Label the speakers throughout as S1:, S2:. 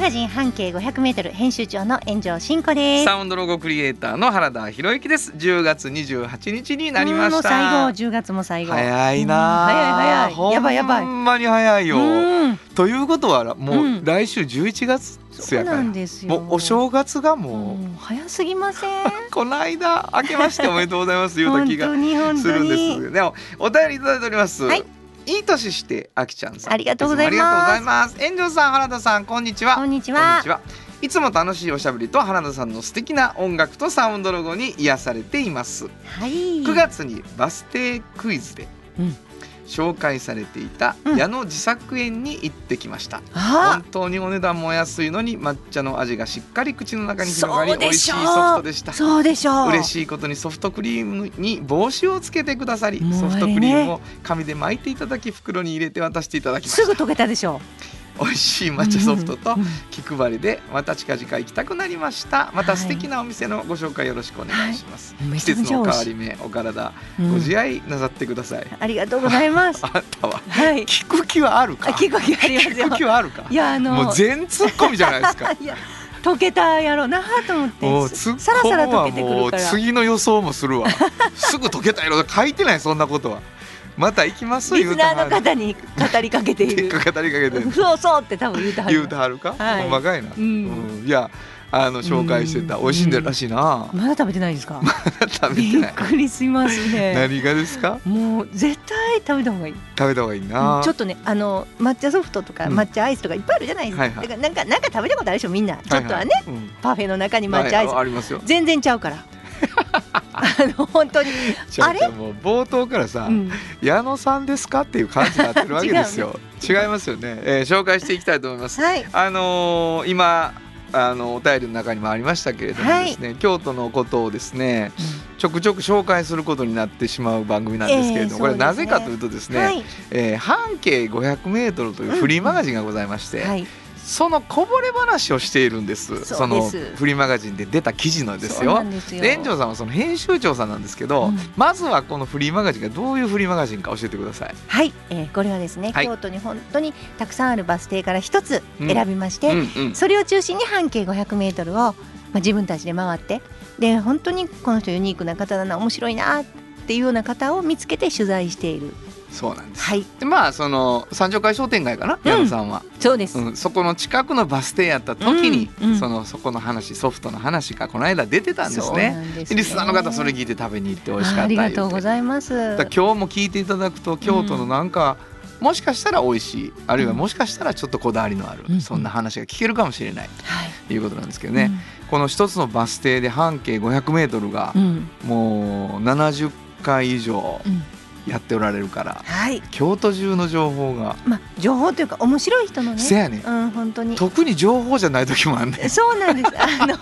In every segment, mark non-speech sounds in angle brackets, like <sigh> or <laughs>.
S1: マガジン半径500メートル編集長の炎上真子です。
S2: サウンドロゴクリエイターの原田博之です。10月28日になりました。
S1: 最後、10月も最後。
S2: 早いな。
S1: 早い早い。やばいやばい。
S2: ほんまに早いよ。
S1: うん。
S2: ということはも
S1: う
S2: うん。来週11月
S1: そう
S2: やから。
S1: なんですよ。
S2: お正月がもう、
S1: 早すぎません？<laughs>
S2: この間明けましておめでとうございます。言うた
S1: 本
S2: 気がするんです
S1: に。
S2: でもお便りいただいております、
S1: はい
S2: いい年してあきちゃんさん
S1: ありがとうございます
S2: つもありがとうございます炎上さん原田さんこんにちは
S1: こんにちは。
S2: いつも楽しいおしゃべりと原田さんの素敵な音楽とサウンドロゴに癒されています
S1: はい。
S2: 9月にバス停クイズで
S1: うん
S2: 紹介されていた
S1: うん。
S2: 矢野自作園に行ってきました、
S1: あ。
S2: 本当にお値段も安いのに抹茶の味がしっかり口の中に広がり美味しいソフトでした。
S1: そうでしょう。
S2: 嬉しいことにソフトクリームに帽子をつけてくださり、
S1: ね。
S2: ソフトクリームを紙で巻いていただき袋に入れて渡していただきますした。
S1: ぐ溶けたでしょ
S2: 美味しい抹茶ソフトと
S1: うんうん
S2: 気配りでまた近々行きたくなりました。また
S1: はい。
S2: 素敵なお店のご紹介よろしくお願いします、
S1: はい。め
S2: 季節の変わり目お体
S1: うん
S2: ご自愛なさってください、
S1: ありがとうございます。<laughs>
S2: あんたは
S1: はい。
S2: 聞く気はあるか？
S1: あ、聞く気ありますよ。
S2: 聞く。気はあるか？
S1: いやあの
S2: もう全ツッコミじゃないですか。<laughs>
S1: いや溶けたやろうなと思ってさらさら溶けてくるから。
S2: 次の予想もするわ。<laughs> すぐ溶けた色書いてないそんなことはまた行きます？
S1: リスナーの方に語りかけている。<laughs>
S2: 語りかけて。
S1: そうそうって多分言うてはる。
S2: 言うてはるか、
S1: はい。
S2: ほんまかいな、
S1: うん。
S2: うん。いやあの紹介してた
S1: うん。
S2: 美味しいんだらしいな、
S1: まだ食べてないですか？
S2: 食べて
S1: びっ
S2: ない
S1: くりしますね。
S2: 何がですか？
S1: もう絶対食べた方がいい。
S2: 食べた方がいいな、
S1: ちょっとねあの抹茶ソフトとか
S2: うん。
S1: 抹茶アイスとかいっぱいあるじゃないですか,、
S2: はいはい。
S1: だからなんかなんか食べたことあるでしょみんな。ちょっとはね、
S2: いいうん。
S1: パフェの中に抹茶アイス、
S2: はい。ありますよ。
S1: 全然ちゃうから <laughs> あの本当に。あれ？
S2: もう冒頭からさ、
S1: うん。
S2: 矢野さんですか？っていう感じになってるわけですよ。<laughs> 違,、いますよね、えー紹介していきたいと思います。
S1: はい。
S2: あのー今あのお便りの中にもありましたけれどもですね、京都のことをですねちょくちょく紹介することになってしまう番組なんですけれども、
S1: ええ
S2: これなぜかというとですね、
S1: はい。
S2: えー半径 500m というフリーマガジンがございまして、
S1: はい
S2: そのこぼれ話をしているんです。
S1: そ
S2: のフリーマガジンで出た記事のですよ。園長さんはその編集長さんなんですけど、
S1: うん。
S2: まずはこのフリーマガジンがどういうフリーマガジンか教えてください。
S1: はい、えーこれはですね、
S2: はい。
S1: 京都に本当にたくさんあるバス停から一つ選びまして、
S2: うん。うん
S1: それを中心に半径500メートルを、まあ、自分たちで回ってで本当にこの人ユニークな方だな面白いなっていうような方を見つけて取材している
S2: そうなんです、
S1: はい。
S2: でまあその三条会商店街かな？矢野さんは、
S1: そうです、
S2: うん。そこの近くのバス停やった時に、
S1: うんうん。
S2: そのそこの話ソフトの話がこの間出てたんです
S1: そう
S2: ね。
S1: なんです
S2: でリスナーの方それ聞いて食べに行って美味しかった
S1: あありがとうございます。
S2: 今日も聞いていただくと京都のなんか、もしかしたら美味しいあるいは
S1: うん。
S2: もしかしたらちょっとこだわりのある、
S1: うん
S2: そんな話が聞けるかもしれない。
S1: はい。
S2: ということなんですけどね、この一つのバス停で半径 500m が
S1: うん、うん。
S2: もう70回以上
S1: うん
S2: やっておられるから、
S1: はい。
S2: 京都中の情報が、
S1: まあ情報というか面白い人のね。
S2: せやねん。
S1: うん本当に。
S2: 特に情報じゃない時もあんねん。
S1: そうなんです。<laughs> あの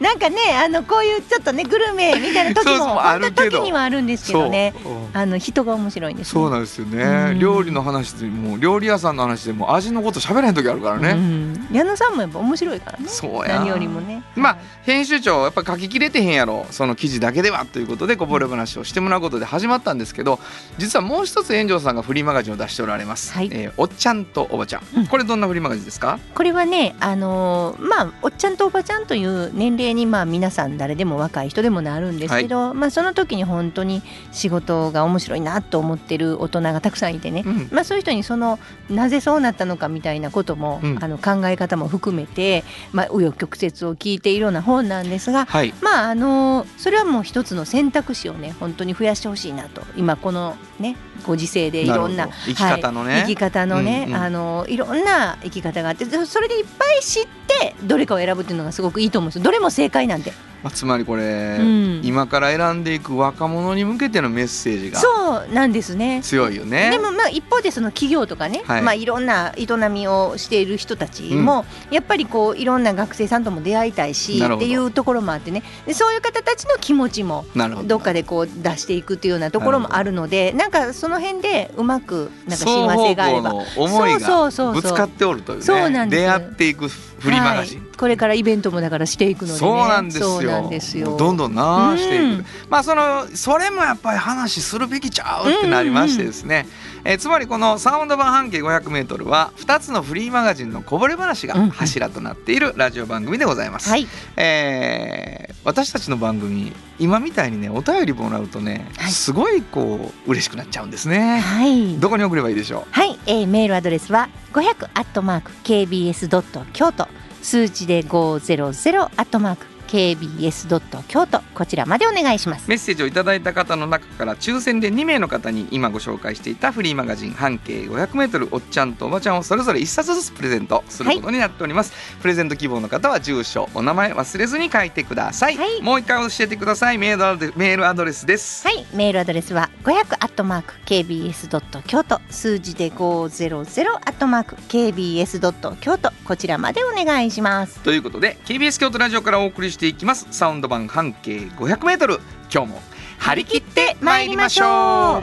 S1: なんかね、あのこういうちょっとねグルメみたいな時も
S2: ある
S1: 時にはあるんですけどね。
S2: そう。うん
S1: あの人が面白いんです、ね。
S2: そうなんですよね、
S1: うん。
S2: 料理の話でもう料理屋さんの話でもう味のこと喋らへん時あるからね、
S1: うん。矢野さんもやっぱ面白いからね。
S2: そうや。
S1: 何よりもね。
S2: まあ編集長やっぱ書ききれてへんやろ。その記事だけでは。ということでこぼれ話をしてもらうことで始まったんですけど実はもう一つ炎上さんがフリーマガジンを出しておられます、
S1: はい。
S2: えーおっちゃんとおばちゃん、
S1: うん。
S2: これどんなフリーマガジンですか？
S1: これはね、あのーまあおっちゃんとおばちゃんという年齢にまあ皆さん誰でも若い人でもなるんですけど、まあその時に本当に仕事が面白いなと思ってる大人がたくさんいてね。
S2: うん。
S1: まあ、そういう人にそのなぜそうなったのかみたいなことも、
S2: うん。
S1: あの考え方も含めて、まあ、紆余曲折を聞いているような本なんですが、
S2: はい。
S1: まああのそれはもう一つの選択肢をね本当に増やしてほしいなと今こののねご時世でいろんな
S2: 生き方のね、
S1: はい。生き方のね、
S2: うんうん。
S1: あのいろんな生き方があってそそれでいっぱい知ってどれかを選ぶっていうのがすごくいいと思うんですどれも正解なんで
S2: まあ、つまりこれ、
S1: うん。
S2: 今から選んでいく若者に向けてのメッセージが
S1: そうなんですね。
S2: 強いよね。
S1: でもまあ一方でその企業とかね、
S2: はい。
S1: いまあ、いろんな営みをしている人たちも、やっぱりこういろんな学生さんとも出会いたいしっていうところもあってね。でそういう方たちの気持ちも
S2: ど
S1: っかでこう出していくっていうようなところもあるのでなんかその辺でうまくなんか親和性があれば。そうそうそうそう。
S2: がぶつかっておるというね。
S1: そうなんです。
S2: 出会っていくフリーマガジン、
S1: はい。これからイベントもだからしていくので、ね、
S2: そうなんですよ。
S1: そうなんですよ。
S2: どんどんな
S1: うん
S2: していく、まあそのそれもやっぱり話するべきちゃうってなりましてですね、えーつまりこのサウンド版半径 500m は2つのフリーマガジンのこぼれ話が
S1: うん。
S2: 柱となっているラジオ番組でございます、
S1: はい。
S2: えー私たちの番組今みたいにねお便りもらうとね、
S1: はい。
S2: すごいこう嬉しくなっちゃうんですね。
S1: はい。
S2: どこに送ればいいでしょ
S1: はい、えーメールアドレスは500アットマーク kbs ドット京都。数字で500アットマーク kbs ドット京都こちらまでお願いします。
S2: うメッセージをいただいた方の中から抽選で2名の方に今ご紹介していたフリーマガジン半径 500m おっちゃんとおばちゃんをそれぞれ1冊ずつプレゼントすることになっております、プレゼント希望の方は住所お名前忘れずに書いてください、
S1: はい
S2: もう一回教えてくださいメールアドレメールアドレスです、
S1: はい。メールアドレスは500アットマーク kbs ドット京都数字で500アットマーク kbs ドット京都こちらまでお願いします。
S2: ということで KBS 京都ラジオからお送りしていきます。サウンド版半径 500m 今日も張り切って参りましょう。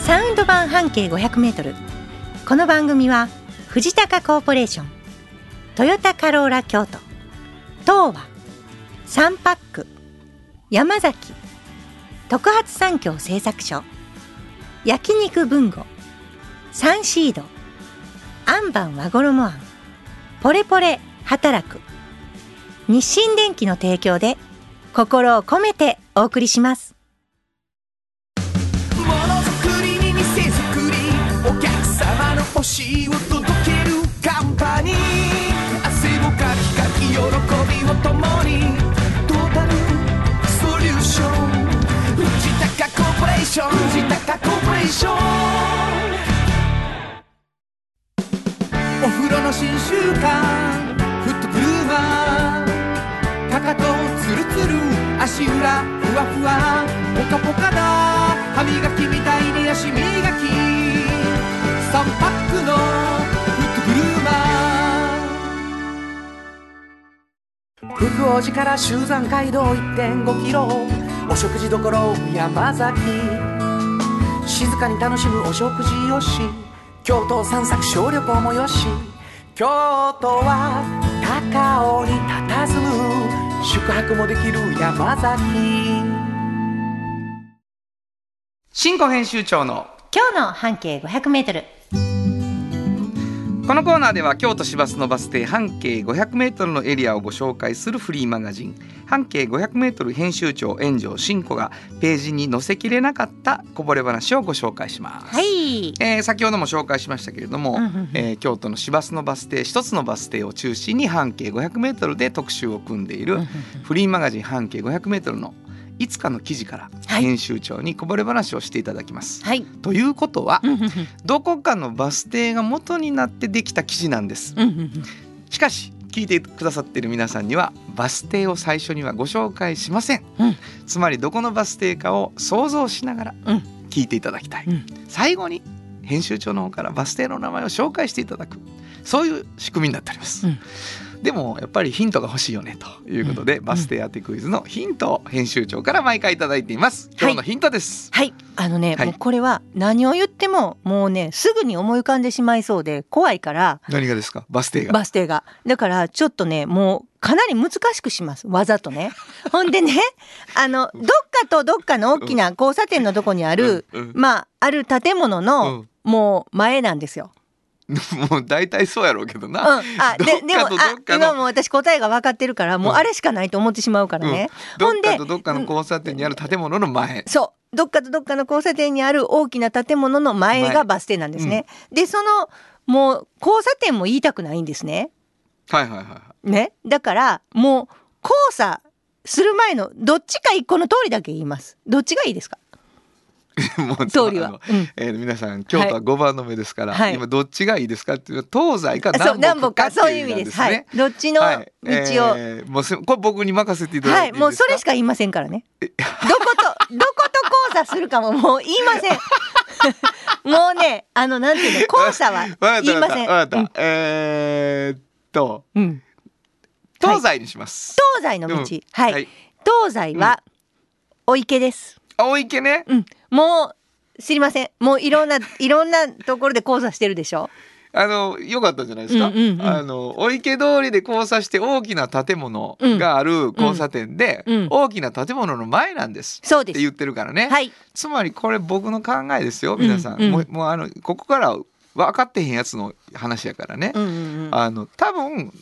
S1: サウンド版半径500メートル。この番組は藤高コーポレーショントヨタカローラ京都東和サンパック山崎特発産業製作所焼肉文吾サンシードアンバン和衣あんポレポレ働く。日清電機の提供で心を込めてお送りします。
S3: ものづくりに店づくりお客様の欲しいを届けるカンパニー。汗をかきかき喜びを共にトータルソリューション。藤高コーポレーション藤高コーポレーション。お風呂の新習慣。ツルツル足裏ふわふわ。ポカポカだ。歯磨きみたいに足磨き。3パックのフットブルーマー福王寺から集山街道1.5キロ。お食事処山崎。静かに楽しむお食事よし。京都散策小旅行もよし。京都は高尾に佇む。宿泊もできる山崎。
S2: 新庫編集長の
S1: 今日の半径500メートル
S2: このコーナーでは京都市バスのバス停半径 500m のエリアをご紹介するフリーマガジン。半径 500m 編集長炎上真子がページに載せきれなかったこぼれ話をご紹介します。
S1: はい。
S2: えー先ほども紹介しましたけれども、えー京都の市バスのバス停一つのバス停を中心に半径 500m で特集を組んでいるフリーマガジン半径 500m のいつかの記事から
S1: はい。
S2: 編集長にこぼれ話をしていただきます。
S1: はい。
S2: ということはどこかのバス停が元になってできた記事なんです。しかし聞いてくださっている皆さんにはバス停を最初にはご紹介しません、
S1: うん。
S2: つまりどこのバス停かを想像しながら
S1: うん。
S2: 聞いていただきたい、
S1: うん。
S2: 最後に編集長の方からバス停の名前を紹介していただく。そういう仕組みになっております、
S1: うん
S2: でもやっぱりヒントが欲しいよねということで、
S1: うん。
S2: バス停当てクイズのヒントを編集長から毎回いただいています。今日のヒントです、
S1: はい。あのね、
S2: はい。
S1: もうこれは何を言ってももうねすぐに思い浮かんでしまいそうで怖いから。
S2: 何がですか？バス停が。
S1: バス停が。だからちょっとねもうかなり難しくします。わざとね。<laughs> ほんでねあのどっかとどっかの大きな交差点のとこにある、
S2: うんうん。
S1: まあある建物の、
S2: うん。
S1: もう前なんですよ。<laughs>
S2: もう大体そうやろうけど
S1: うん、
S2: な、
S1: あででもあ今もう私答えが分かってるからもうあれしかないと思ってしまうからね。
S2: どっ
S1: ほんで
S2: かとどっかの交差点にある建物の前、
S1: そう。どっかとどっかの交差点にある大きな建物の前
S2: 前
S1: がバス停なんですね。でそのもう交差点も言いたくないんですね。
S2: はいはいはいはい。
S1: ね。だからもう交差する前のどっちか一個の通りだけ言います。どっちがいいですか？<laughs>
S2: もう
S1: 通りは。うん
S2: えー皆さん京都は5番の目ですから、
S1: はい
S2: 今どっちがいいですかっていうと東西か
S1: 南北かそういう意味です。はい。どっちの道を、
S2: はいえーもうすこれ僕に任せていただいて。
S1: はい、もうそれしか言いませんからね。どこと、<laughs> どこと交差するかももう言いません。<laughs> もうね、あの、なんていうの、交差は言いません。
S2: えーっと
S1: うん。
S2: 東西にします。
S1: 東西の道。
S2: うん
S1: はい。
S2: はい
S1: 東西は、お池です。
S2: 青池ね。
S1: うん。もう、知りません。もういろんな、<laughs> いろんなところで交差してるでしょ？
S2: あの良かったんじゃないですか。
S1: うんうんうん
S2: あのお池通りで交差して大きな建物がある交差点で、
S1: うんうん
S2: 大きな建物の前なんです。
S1: そうです。
S2: って言ってるからね。
S1: はい。
S2: つまりこれ僕の考えですよ皆さん、
S1: うんうん
S2: もうもうあのここから分かってへんやつの話やからね、
S1: うんうんうん。
S2: あの多分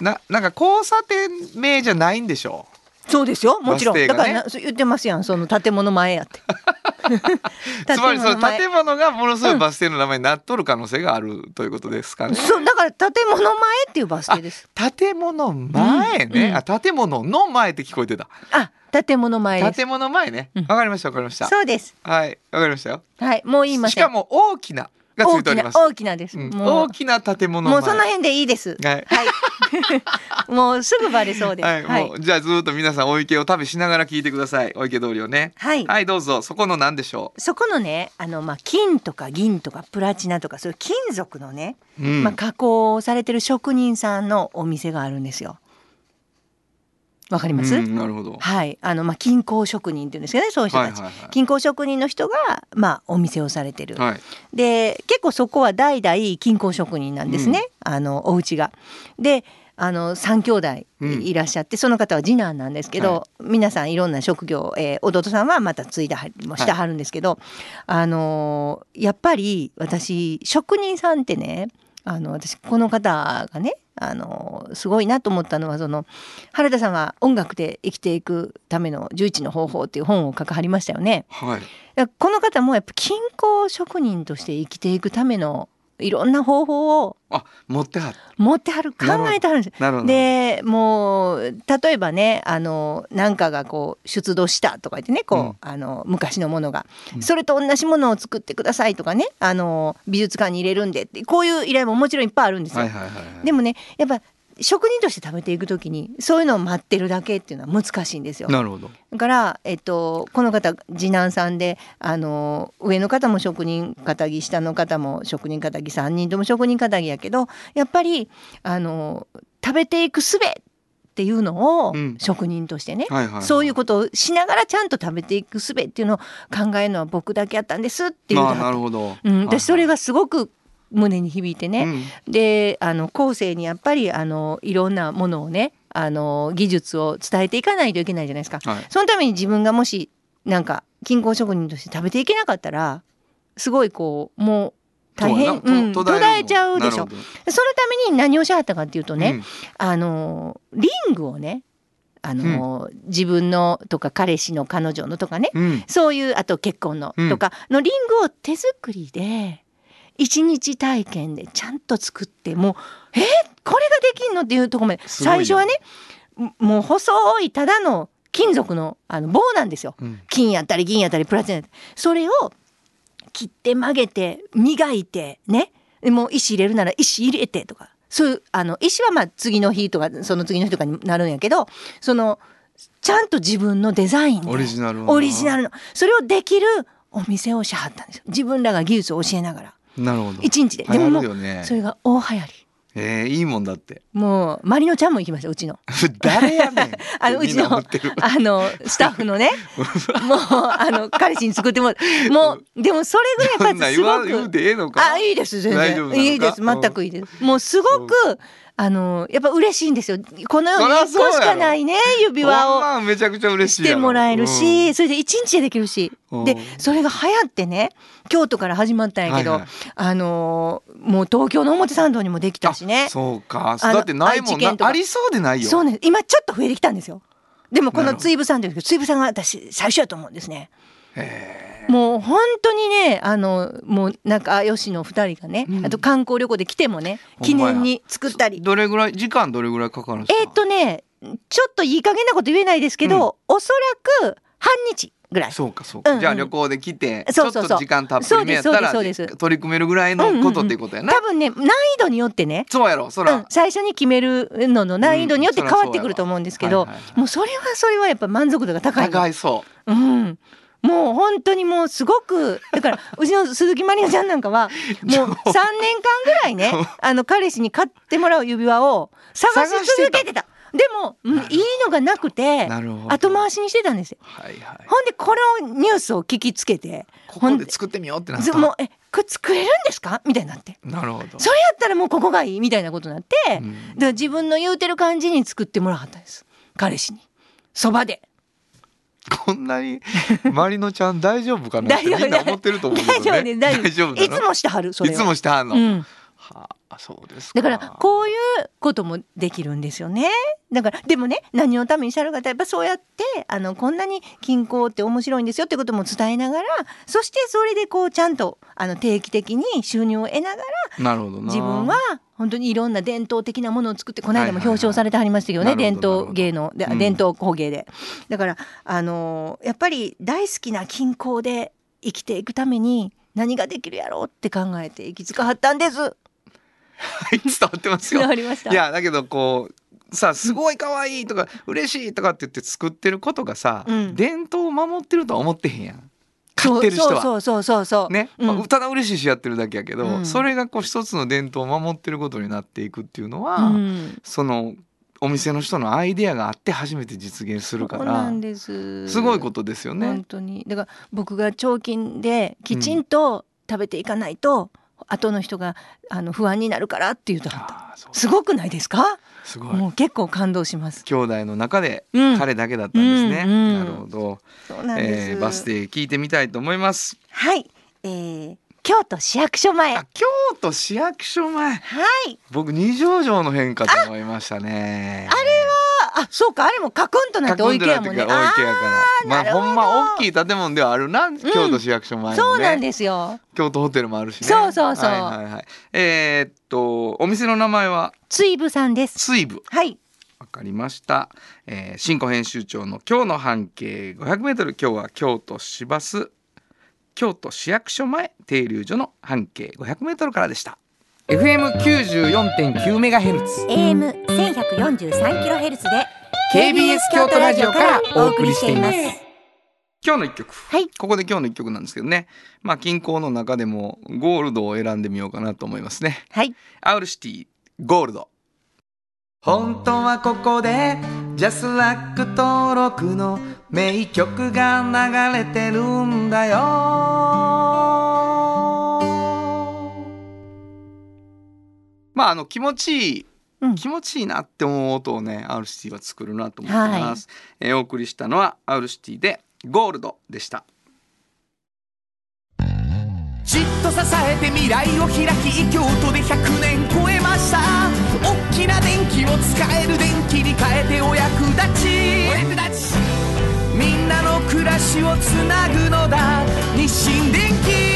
S2: ななんか交差点名じゃないんでしょ
S1: そうですよ。もちろん。
S2: ね
S1: だから言ってますやん。その建物前やって。<laughs> <laughs>
S2: つまりその
S1: 前
S2: 建物がものすごいバス停の名前になっとる可能性があるということですかね。
S1: そう、だから建物前っていうバス停です。
S2: 建物前ね、
S1: うんうん
S2: あ建物の前って聞こえてた
S1: あ、建物前です。
S2: 建物前ね
S1: うん
S2: わかりましたわかりました
S1: そうです。
S2: はいわかりましたよ
S1: はい、もう言いません。
S2: しかも大きながつい
S1: 大きな
S2: ております、
S1: 大きなです。
S2: うん。大きな建物前。
S1: もうその辺でいいです。
S2: はい。
S1: はい。<laughs> もうすぐバレそうで。す。
S2: はい、もうじゃあずっと皆さんお池を旅しながら聞いてください。お池通りをね。
S1: はい。
S2: はいどうぞ。そこの何でしょ
S1: そこのね、あのまあ金とか銀とかプラチナとかそういう金属のね、
S2: う、うん。
S1: まあ加工をされてる職人さんのお店があるんですよ。わかります？
S2: うんなるほど。
S1: はい、あのまあ金工職人っていうんですけどね、そういう人たち。
S2: はいはいはい。
S1: 金工職人の人がまあお店をされてる。
S2: はい。
S1: で結構そこは代々金工職人なんですね、あのお家が。であの3兄弟
S2: うん。
S1: いらっしゃって、その方は次男なんですけど、
S2: は
S1: 皆さんいろんな職業、えー弟さんはまた継いだはりもしてはるんですけど、あのーやっぱり私職人さんってねあの私この方がねあのすごいなと思ったのはその原田さんは音楽で生きていくための11の方法っていう本を書かはりましたよね。
S2: はい
S1: この方もやっぱ金工職人として生きていくためのいろんな方法を
S2: あ持ってはる。
S1: 持ってはる考えてはるんです。よ。
S2: なるほど。
S1: でもう例えばねあのなんかがこう出土したとか言ってねこう、
S2: うん。
S1: あの昔のものが、
S2: うん。
S1: それと同じものを作ってくださいとかねあの美術館に入れるんでってこういう依頼ももちろんいっぱいあるんですよ。
S2: はいはいはいはい。
S1: でもねやっぱ職人として食べていくときにそういうのを待ってるだけっていうのは難しいんですよ。
S2: なるほど。
S1: だから、えっと、この方次男さんであの上の方も職人か下の方も職人か3人とも職人かやけどやっぱりあの食べていく術っていうのを、
S2: うん。
S1: 職人としてね、そういうことをしながらちゃんと食べていく術っていうのを考えるのは僕だけやったんですっていう
S2: まあなるほど、
S1: うん、私それ
S2: が
S1: がすごく胸に響いてね、であの後世にやっぱりあのいろんなものをねあの技術を伝えていかないといけないじゃないですか。
S2: はい。
S1: そのために自分がもしなんか金工職人として食べていけなかったらすごいこうもう大変、
S2: そう
S1: ん、途
S2: 絶え
S1: ちゃうでしょ。そのために何をしはったかっていうとね、
S2: うん。
S1: あのリングをねあの、自分のとか彼氏の彼女のとかね
S2: うん。
S1: そういうあと結婚の
S2: うん。
S1: とかのリングを手作りで一日体験でちゃんと作ってもうえこれができんのっていうところまで。最初はねももう細いただの金属のあの棒なんですよ。
S2: うん。
S1: 金やったり銀やったりプラチナそれを切って曲げて磨いてね。でもう石入れるなら石入れてとか。そういうあの石はまあ次の日とかその次の日とかになるんやけどそのちゃんと自分のデザインで
S2: オリジナルをな
S1: オリジナルの。それをできるお店をしはったんですよ。自分らが技術を教えながら
S2: なるほど。
S1: 一日で。でももう
S2: ね
S1: それが大流行り。
S2: えー、いいもんだって。
S1: もうマリノちゃんも行きましたうちの。<laughs>
S2: 誰やねん。<laughs>
S1: あのうちの <laughs> あのスタッフのね。もうあの彼氏に作ってももうでもそれぐらいやっぱすごくあいいです全然。いいです全くいいです。もうすごくあのやっぱ嬉しいんですよ。この世に1
S2: そりゃそうやろ。
S1: 個しかないね指輪を
S2: めちゃくちゃ嬉しい
S1: してもらえるし、それで一日でできるし、
S2: うん。
S1: でそれが流行ってね京都から始まったんやけど、
S2: はいはい。
S1: あのーもう東京の表参道にもできたしね。
S2: あそうか。だってないもんな。ありそうでないよ。
S1: そうね今ちょっと増えてきたんですよ。でもこのついぶさんというけどついぶさんが私最初やと思うんですね。
S2: へ
S1: もう本当にねあのもう仲良しの二人がね、
S2: うん。
S1: あと観光旅行で来てもね記念に作ったり。
S2: ーどれぐらい時間どれぐらいかかるんですか？
S1: えーっとねちょっといい加減なこと言えないですけど、おそらく半日ぐらい。
S2: そうかそうか、
S1: うんうん。
S2: じゃあ旅行で来てちょっと時間たっぷりめやったら取り組めるぐらいのことっていうことやな、
S1: 多分ね難易度によってね、
S2: そうやろそら、
S1: うん、最初に決めるのの難易度によって
S2: うん
S1: 変わってくると思うんですけど、
S2: うやわはいはいはい。
S1: もうそれはそれはやっぱ満足度が高い。の
S2: 高いそ
S1: うん、もう本当にもうすごくだから <laughs> うちの鈴木まりなちゃんなんかはもう3年間ぐらいねあの彼氏に買ってもらう指輪を探し続けてた。でも、うんいいのがなくて後回しにしてたんですよ。
S2: はいはい。
S1: ほんでこのニュースを聞きつけて
S2: ここで作ってみようってなった。
S1: ずもうえこれ作れるんですか？みたいになって。
S2: なるほど。
S1: それやったらもうここがいいみたいなことになって、
S2: うん。
S1: だから自分の言うてる感じに作ってもらったんです。彼氏に。そばで。
S2: こんなにマリノちゃん大丈夫かなってみんな思ってると思うけど <laughs> ね。
S1: 大丈夫大丈夫いつもしてはるい
S2: つもしてはんの、
S1: うん、
S2: はあそうですか。
S1: だからこういうこともできるんですよね。だからでもね何のためにしゃるかってやっぱそうやってあのこんなに均衡って面白いんですよってことも伝えながらそしてそれでこうちゃんとあの定期的に収入を得ながら
S2: なるほどな。
S1: 自分は本当にいろんな伝統的なものを作ってこの間も
S2: はいはいはい。
S1: 表彰されてはりましたけどね、
S2: なるほど
S1: 伝統芸能で、
S2: うん。
S1: 伝統工芸で。だからあのやっぱり大好きな均衡で生きていくために何ができるやろうって考えて行き着かはったんです。
S2: はい伝わってますよ。いやだけどこうさすごい可愛いとか嬉しいとかって言って作ってることがさ、
S1: うん。
S2: 伝統を守ってるとは思ってへんやん。買ってる人は。
S1: そうそうそうそう。
S2: ね、
S1: うん。
S2: まあ、ただ嬉しいしやってるだけやけど、
S1: うん。
S2: それがこう一つの伝統を守ってることになっていくっていうのは、
S1: うん。
S2: そのお店の人のアイデアがあって初めて実現するから
S1: そうなんです。
S2: すごいことですよね。
S1: 本。当に。だから僕が彫金できちんと食べていかないと、後の人があの不安になるからって言うとすごくないですか？
S2: すごい。
S1: もう結構感動します。
S2: 兄弟の中で
S1: うん。
S2: 彼だけだったんですね。
S1: うんうん。
S2: なるほど、
S1: そうなんです、
S2: えーバス停聞いてみたいと思います。
S1: はい、えー、京都市役所前。は
S2: あ京都市役所前。
S1: い。
S2: 僕二条城の変化と思いましたね。
S1: あれはあそうかあれもカクンとなってお池やもんね
S2: カクンとなってやから。まあ
S1: ほ
S2: んま大きい建物ではあるな、京都市役所前。
S1: そうなんですよ
S2: 京都ホテルもあるしね。
S1: そうそうそう
S2: はいはいはい。えーっとお店の名前は？
S1: 追部さんです
S2: 水部。
S1: はい
S2: わかりました。えー、新庫編集長の今日の半径500メートル。今日は京都市バス京都市役所前停留所の半径500メートルからでした。FM 94.9メガヘルツ。
S1: AM 千百四十三キロヘルツで
S2: KBS 京都ラジオからお送りしています。今日の一曲。
S1: はい
S2: ここで今日の一曲なんですけどね。まあ近郊の中でもゴールドを選んでみようかなと思いますね。
S1: はい
S2: アウルシティゴールド。
S3: 本当はここでジャスラック登録の名曲が流れてるんだよ
S2: まああの気持ちいい、
S1: うん
S2: 気持ちいいなって思う音をねアウルシティは作るなと思ってます、えーお送りしたのはアウルシティでゴールドでした。
S3: じっと支えて未来を開き京都で100年超えました。大きな電気を使える電気に変えてお役立ち。お役立ち。みんなの暮らしをつなぐのだ。日清電気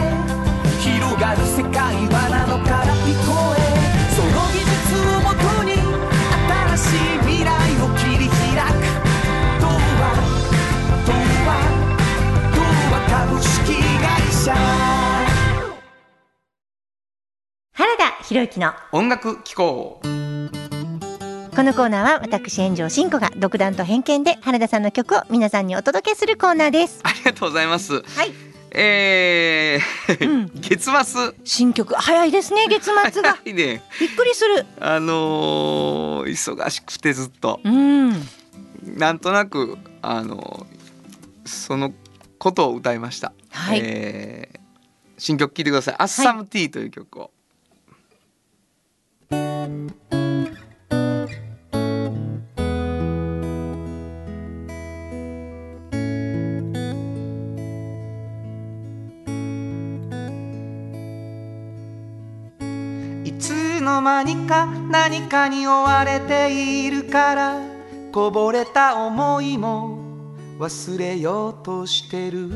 S1: 原田博之の
S2: 音楽機構。
S1: このコーナーは私炎上真子が独断と偏見で原田さんの曲を皆さんにお届けするコーナーです。
S2: ありがとうございます。
S1: はい。
S2: えー
S1: うん。<laughs>
S2: 月末。
S1: 新曲早いですね月末が。<laughs>
S2: いいね。
S1: びっくりする。
S2: あのー忙しくてずっと。
S1: うん。
S2: なんとなくあのーそのことを歌いました、
S1: はい。
S2: えー新曲聴いてください「アッサムティー」という曲を、い
S3: つの間にか何かに追われているからこぼれた思いも忘れようとしてる。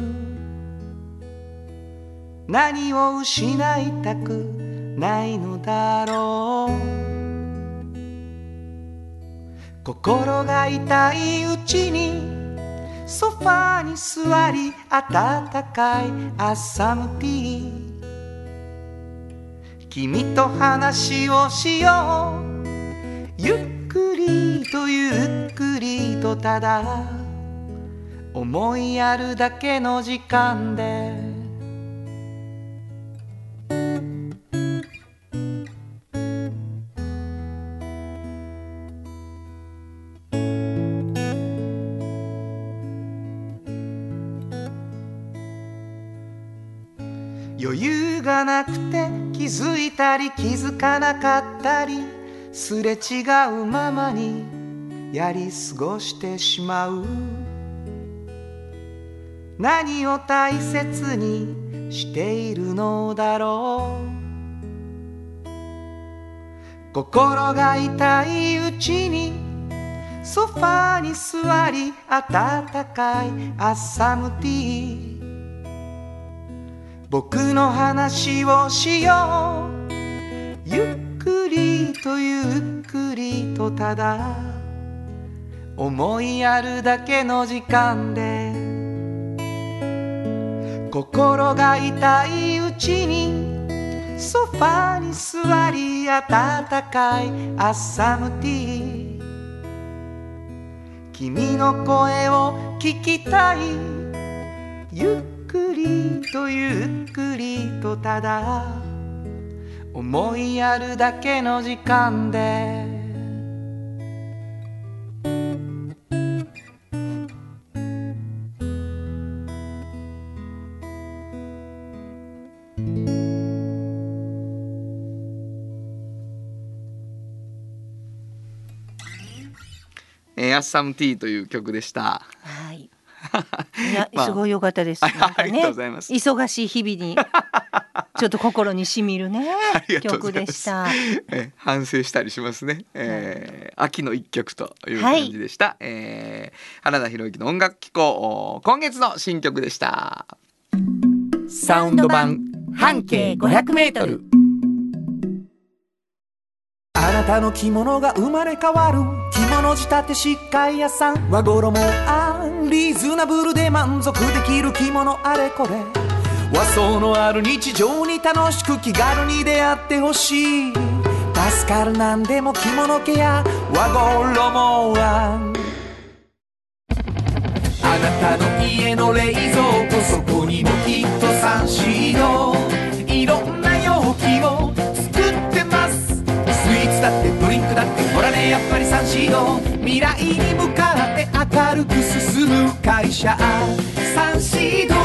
S3: 何を失いたくないのだろう。心が痛いうちにソファに座り温かい朝向き。君と話をしよう。ゆっくりとゆっくりとただ。思いやるだけの時間で。余裕がなくて気づいたり気づかなかったりすれ違うままにやり過ごしてしまう。何を大切にしているのだろう。心が痛いうちにソファに座り温かい朝ムティー。僕の話をしよう。ゆっくりとゆっくりとただ。思いやるだけの時間で。心が痛いうちにソファに座り温かい朝ムティー。君の声を聞きたい。ゆっくりとゆっくりとただ思いやるだけの時間で
S2: えー、アッサムティーという曲でした。
S1: はい。<laughs> いや、
S2: まあ。
S1: すごい良かったです。
S2: あ
S1: なんか
S2: ありがとうございます。
S1: 忙しい日々に。<laughs> ちょっと心にしみるね曲でした。
S2: えー反省したりしますね、えー秋の一曲という感じでした、えー原田博之の音楽機構今月の新曲でした。
S4: サウンド版半径500メートル。
S3: あなたの着物が生まれ変わる。着物仕立て疾患屋さん。和衣あんリーズナブルで満足できる着物あれこれ。和装のある日常に楽しく気軽に出会ってほしい。助かるなんでも着物ケア和衣あん。あなたの家の冷蔵庫そこにもきっとサンシードいろんな容器をだってほらねやっぱりサンシード未来に向かって明るく進む会社。サンシード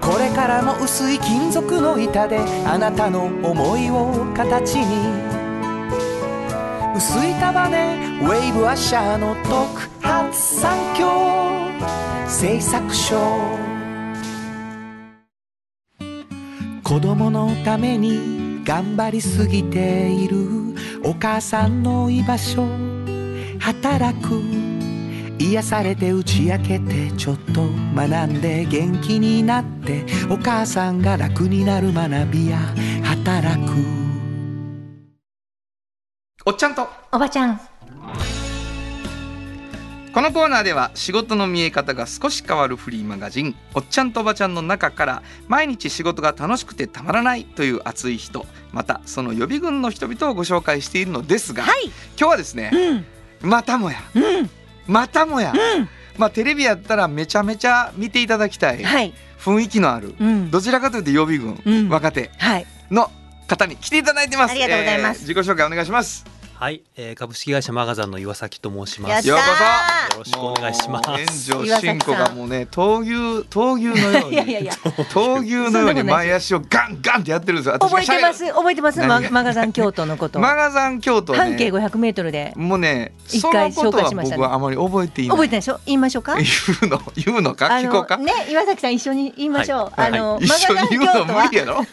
S3: これからも薄い金属の板であなたの思いを形に。薄い束ねウェイブアッシャーの特発産業製作所子供のために頑張りすぎている。お母さんの居場所働く。癒されて打ち明けてちょっと学んで元気になって。お母さんが楽になる学びや働く。
S2: おっちゃんと。
S1: おばちゃん。
S2: このコーナーでは仕事の見え方が少し変わるフリーマガジン「おっちゃんとおばちゃん」の中から毎日仕事が楽しくてたまらないという熱い人またその予備軍の人々をご紹介しているのですが、
S1: はい。
S2: 今日はですね
S1: うん。
S2: またもや
S1: うん。
S2: またもや、
S1: うん。
S2: まあテレビやったらめちゃめちゃ見ていただきたい
S1: はい。
S2: 雰囲気のある
S1: うん。
S2: どちらかというと予備軍、
S1: うん
S2: 若手
S1: はい。
S2: の方に来ていただいてます
S1: ありがとうございます
S2: えー自己紹介お願いします
S5: はい、えー、株式会社マガザンの岩崎と申しま
S1: やっ
S5: す。
S2: ようこ
S5: よろしくお願いします。
S2: 炎上進行がもうね闘牛闘牛のように
S1: いやいやいや。
S2: 闘牛のように前足をガンガンってやってるんですよ。私
S1: 覚えてます覚えてます。マガザン京都のこと。
S2: マガザン京都
S1: 半径
S2: ね。
S1: 500メートルで。
S2: もうね、
S1: 一回紹介しましたね。
S2: 僕はあまり覚えていない。
S1: 覚えてないでしょ？言いましょうか？<laughs>
S2: 言うの言うのか？
S1: あ
S2: 聞こうか？
S1: のね岩崎さん一緒に言いましょう、
S5: はい
S1: あの、
S2: 一緒に言うの
S1: マガザン京都は。
S2: 無理やろ？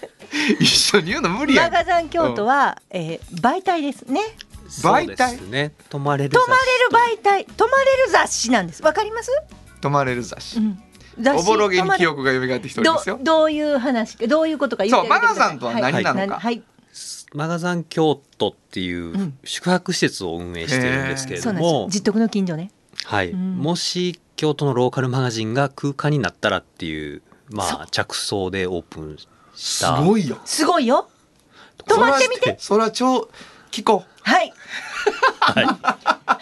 S2: 一緒に言うの無理や。
S1: マ
S2: ん。
S1: ガザン京都は、えー媒体ですね
S2: 媒体？
S5: ね。泊まれる。
S1: 泊まれる媒体。泊まれる雑誌なんです。わかります、
S2: 泊まれる雑誌。
S1: う。ん、雑
S2: おぼろげに記憶が蘇ってきておりますよ。
S1: ど。どういう話？どういうことか言って
S2: そうマガザンとは何なのか。
S1: はい、
S5: マガザン京都っていううん。宿泊施設を運営してるんですけれども、
S1: 実徳の近所ね。
S5: はい、
S1: うん。
S5: もし京都のローカルマガジンが空間になったらっていうまあ着想でオープンし
S2: す
S5: た。
S2: ごいよ。
S1: すごいよ。泊まってみて。
S2: それは超聞こう。
S1: はい。<laughs>
S5: はい。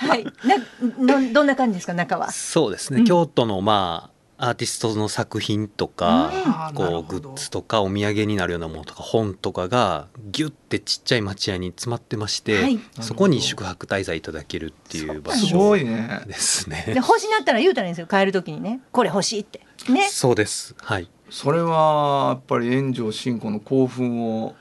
S1: はい。なのどんな感じですか中は？
S5: そうですね、
S1: うん。
S5: 京都のまあアーティストの作品とか、
S2: あーなる
S5: こうグッズとかお土産になるようなものとか本とかがギュッてちっちゃい町屋に詰まってまして、
S1: はい。
S5: そこに宿泊滞在いただけるっていう場
S2: す
S5: 所
S2: ごいね。
S5: です
S1: で
S5: ね。
S1: 欲しなったら言うたらいいんですよ。帰る時にね。これ欲しいって。ね。
S5: そうです。はい。
S2: それはやっぱり炎上進行の興奮を、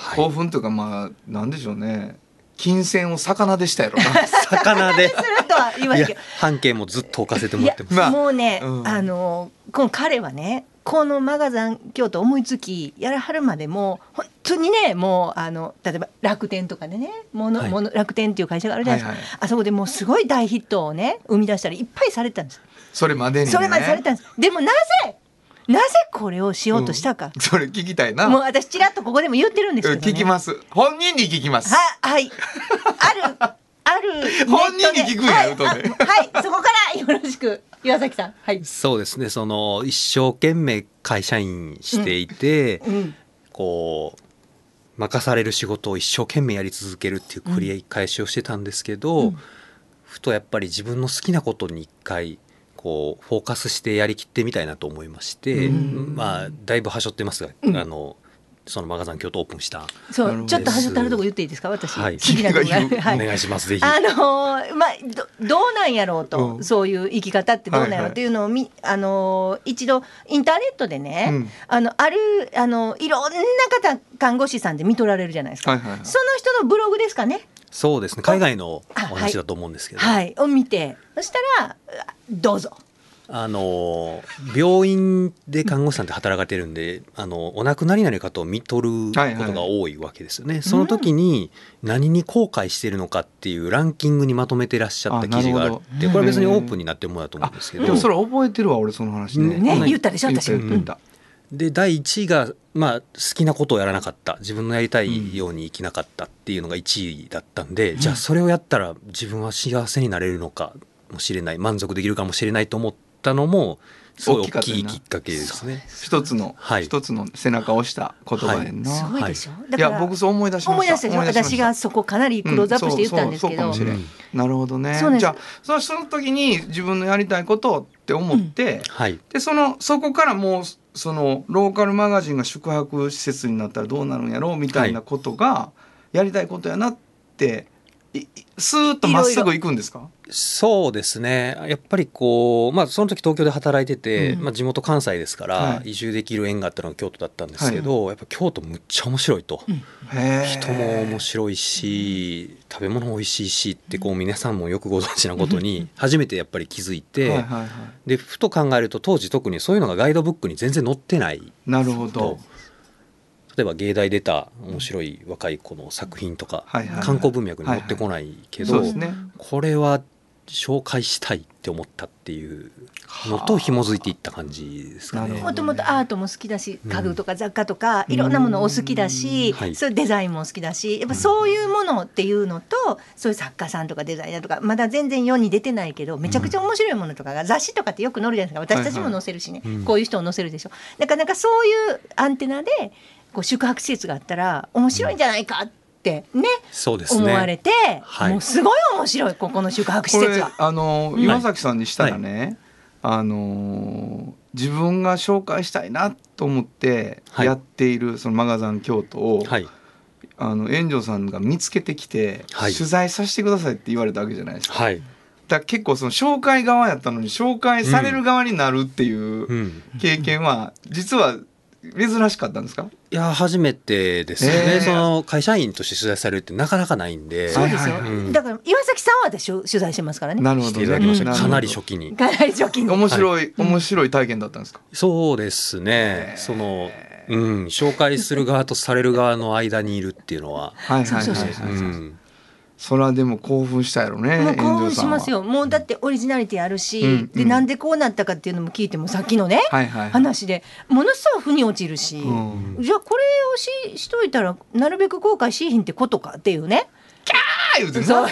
S5: はい。
S2: 興奮というかまあなんでしょうね。金銭を魚でしたやろな。<laughs>
S5: 魚で。
S1: するとは言わ
S5: いや
S1: ないけど。
S5: 半径もずっと置かせてもらってます。
S2: まあ
S1: もうね、
S2: うん。
S1: あのこの彼はねこのマガザン京都思いつきやらはるまでも本当にねもうあの例えば楽天とかでねもの、
S5: はい。
S1: もの楽天っていう会社があるじゃないですか、
S2: はいはい
S1: あそこでもうすごい大ヒットをね生み出したりいっぱいされてたんです
S2: それまでにね。
S1: それまでされたんです。でもなぜなぜこれをしようとしたか、
S2: それ聞きたいな。
S1: もう私ちらっとここでも言ってるんですけど、ね、
S2: 聞きます。本人に聞きます。
S1: ははい。あるある。ネットで
S2: 本人に聞くんや
S1: はい。はい。そこからよろしく岩崎さん。はい、
S5: そうですね。その一生懸命会社員していて、
S1: うん、
S5: こう任される仕事を一生懸命やり続けるっていう繰り返しをしてたんですけど、
S1: うん。
S5: ふとやっぱり自分の好きなことに一回こうフォーカスしてやりきってみたいなと思いまして、
S2: うん。
S5: まあだいぶはしょってますが、
S1: うん。
S5: あのそのマガザン京都オープンした、
S1: そうちょっとはしょってあるとこ言っていいですか？私、
S5: はい。
S1: 好き <laughs> なとこ <laughs> はい。
S5: お願いしますぜひ。
S1: あのーまあどどうなんやろうと、
S2: うん。
S1: そういう生き方ってどうなんやろうっていうのをみ、あのー一度インターネットでね、
S2: うん。
S1: あのあるあのいろんな方看護師さんで見とられるじゃないですか、
S2: はいはいはい。
S1: その人のブログですかね
S5: そうですね。海外のお
S1: あ
S5: 話だと思うんですけど、
S1: はい。を見てそしたらあどうぞ。
S5: あの病院で看護師さんって働かれてるんであのお亡くなりになる方を見とることが多いわけですよね、その時に何に後悔してるのかっていうランキングにまとめてらっしゃった記事があってこれは別にオープンになってるものだと思うんですけど。
S2: でもそれ覚えてるわ俺その話ね。
S1: ね
S5: ね
S1: 言ったでしょ
S2: 言っ
S1: 私
S2: た言った言った
S5: で第1位が、まあ、好きなことをやらなかった。自分のやりたいように生きなかったっていうのが1位だったんで、じゃあそれをやったら自分は幸せになれるのかもしれない。満足できるかもしれないと思ったのもすごい大きいきっかけですね。
S2: 一つの
S5: はい。
S2: 一つの背中を押した言葉やんな
S1: すごいでしょ、
S2: い。
S1: だから
S2: や僕そう思い出しました。
S1: 思い出した。私がそこかなりクローズアップして言ったんですけど、
S2: なるほどね。じゃあそのその時に自分のやりたいことって思って、
S5: はい。
S2: でそのそこからもうそのローカルマガジンが宿泊施設になったらどうなるんやろうみたいなことがやりたいことやなってスーッとまっすぐ行くんですか？
S5: そうですね。やっぱりこう、まあ、その時東京で働いてて、
S1: うん。
S5: まあ、地元関西ですから、
S2: はい。
S5: 移住できる縁があったのが京都だったんですけど、やっぱ京都むっちゃ面白いと、
S2: へー
S5: 人も面白いし食べ物も美味しいしってこう皆さんもよくご存知なことに初めてやっぱり気づいて、
S2: はいはいはい。
S5: でふと考えると当時特にそういうのがガイドブックに全然載ってない
S2: なるほど。
S5: と例えば芸大出た面白い若い子の作品とか、
S2: はいはいはい。
S5: 観光文脈に載ってこないけど、
S2: そうですね。
S5: これは紹介したいって思ったっていうのと紐づいていった感じですかね。
S1: もともとアートも好きだし
S5: うん
S1: 家具とか雑貨とかいろんなものお好きだし、
S5: はい。
S1: そういうデザインも好きだしやっぱそういうものっていうのとそういう作家さんとかデザイナーとかまだ全然世に出てないけどめちゃくちゃ面白いものとかが雑誌とかってよく載るじゃないですか私たちも載せるしね、
S5: はい。はい
S1: こういう人を載せるでしょ。なかなかそういうアンテナでこう宿泊施設があったら面白いんじゃないかってね
S5: そうですね。
S1: 思われて、
S5: はい。
S1: もうすごい面白いここの宿泊施
S2: これ
S1: 設は。
S2: あの
S1: うん。
S2: 岩崎さんにしたらね、あの自分が紹介したいなと思って
S5: はい。
S2: やっているそのマガザン京都を、
S5: はい。
S2: あの炎上さんが見つけてきて、
S5: はい。
S2: 取材させてくださいって言われたわけじゃないですか。
S5: はい、
S2: だ結構その紹介側やったのに紹介される側になるっていう
S5: うん、
S2: 経験は実は珍しかったんですか、
S5: いや初めてですよ
S2: へー。
S5: ねその会社員として取材されるってなかなかないんで。
S1: そうですよ、
S2: はいはい
S5: はい
S1: だから岩崎さんは私取材してますからね。
S2: なるほど。
S5: していただきました。
S2: ね。
S5: かなり初期に。
S1: かなり除菌
S2: ど面白い、面白い体験だったんですか？
S5: そうですね。そのうん紹介する側とされる側の間にいるっていうのは、
S2: はいはいはい
S1: そうそう
S2: はい。
S1: そう。
S5: うん、
S2: それはでも興奮したやろね。
S1: もう興奮しますよもうだってオリジナリティあるし、
S2: うんうん
S1: でなんでこうなったかっていうのも聞いてもさっきのね、
S2: はいはいはい。
S1: 話でものすごい腑に落ちるし、
S2: うん
S1: じゃあこれをししといたらなるべく後悔しいひんってことかっていうね
S2: あー言うて
S1: そう
S2: な。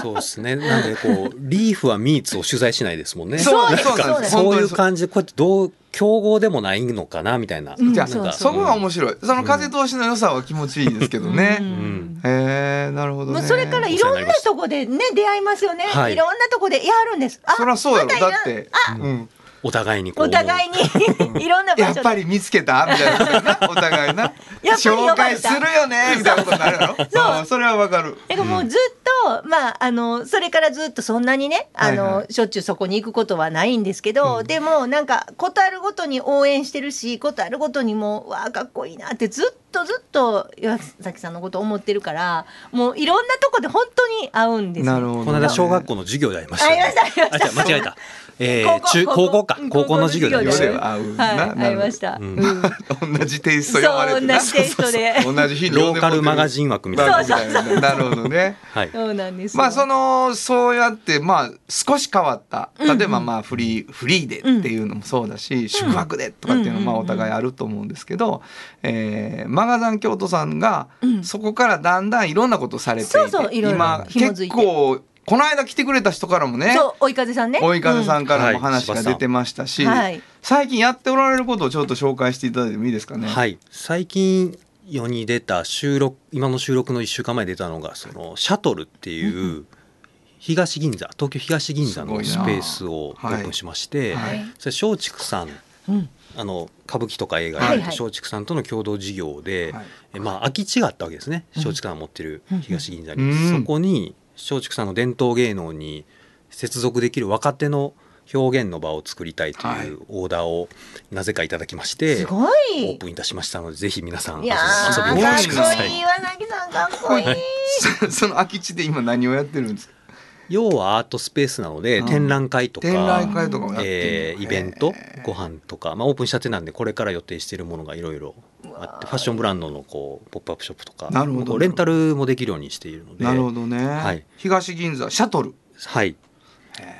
S5: そう <laughs> ですねなんでこうリーフはミーツを取材しないですもんね
S2: そう
S1: です
S2: そうなんです。
S5: そういう
S2: じ。
S5: 感じでこうやってどう競合でもないのかなみたいな、
S1: うん。
S2: じゃあ
S1: そ
S2: こが面白い。その風通しの良さは気持ちいいですけどね。
S5: うん。
S2: へえなるほどね。
S1: もうそれからいろんなとこでね出会いますよね、
S5: はい。
S1: い、ろんなとこでやるんです。あ
S2: そりゃそうやろ。だって、うん、
S5: お互いにこう
S1: お互いにいろんな場所で
S2: やっぱり見つけたみたいな。お互いな。紹介するよねみたいなことになるやろ。そう。それはわかる。
S1: だからもうずっと、まあ、あのそれからずっとそんなにねあの、
S2: はいは
S1: しょっちゅうそこに行くことはないんですけど、でもなんかことあるごとに応援してるしことあるごとにもうわあかっこいいなってずっとずっと岩崎さんのこと思ってるからもういろんなとこで本当に会うんですよ。
S2: なるほどね。
S5: この間小学校の授業でありましたよね
S1: ありましたありました
S5: 間違えた、えー、
S1: 高校。
S5: 中高校か。
S1: うん
S5: 高校の授業でありましたよ。
S2: 世では
S1: い、
S2: なる。ほど
S1: 会いました。
S5: うん。
S1: うん。
S2: 同じテイスト読まれてな。
S1: そう同じテイストで。
S2: 同じ日に <laughs>
S5: ローカルマガジン枠みたいな。
S2: なるほどねなるほどね。
S5: はい。
S1: そうなんですよ。
S2: まあそのそうやってまあ少し変わった。
S1: うんうん。
S2: 例えばまあフリーフリーでっていうのもそうだし、宿泊でとかっていうのもまあお互いあると思うんですけど、えーマガザン京都さんが
S1: うん。
S2: そこからだんだんいろんなことされていて、
S1: そうそういろいろ。
S2: 今結構この間来てくれた人からもね
S1: そう追い風さんね。
S2: 追い風さんからも
S5: うん。
S2: 話が出てましたし、
S1: はい。
S2: 最近やっておられることをちょっと紹介していただいてもいいですかね？
S5: はい。最近世に出た収録今の収録の1週間前に出たのがそのシャトルっていう東銀座東京東銀座のスペースをオープンしまして、
S2: はい。
S5: それ松竹さん
S1: うん。
S5: あの歌舞伎とか映画
S1: はいはい。
S5: やる松竹さんとの共同事業で、
S2: はい。
S5: えまあ空き地があったわけですね。松竹さんが持ってる東銀座に、
S2: うん。
S5: そこに松竹さんの伝統芸能に接続できる若手の表現の場を作りたいと
S2: はい
S5: いうオーダーをなぜかいただきまして、
S1: すご
S5: オー
S1: い。
S5: プンいたしましたのでぜひ皆さん遊びにお
S1: かっ
S5: 越しください
S1: こいい岩崎さんかっこいい。
S2: その空き地で今何をやってるんですか？
S5: 要はアートスペースなので
S2: うん。
S5: 展覧会とか
S2: 展覧会とか
S5: えーイベントご飯とか、まあ、オープンしたてなんでこれから予定しているものがいろいろあってファッションブランドのこうポップアップショップとか
S2: なるほど
S5: レンタルもできるようにしているので。
S2: なるほどね。
S5: はい。
S2: 東銀座シャトル。
S5: はい。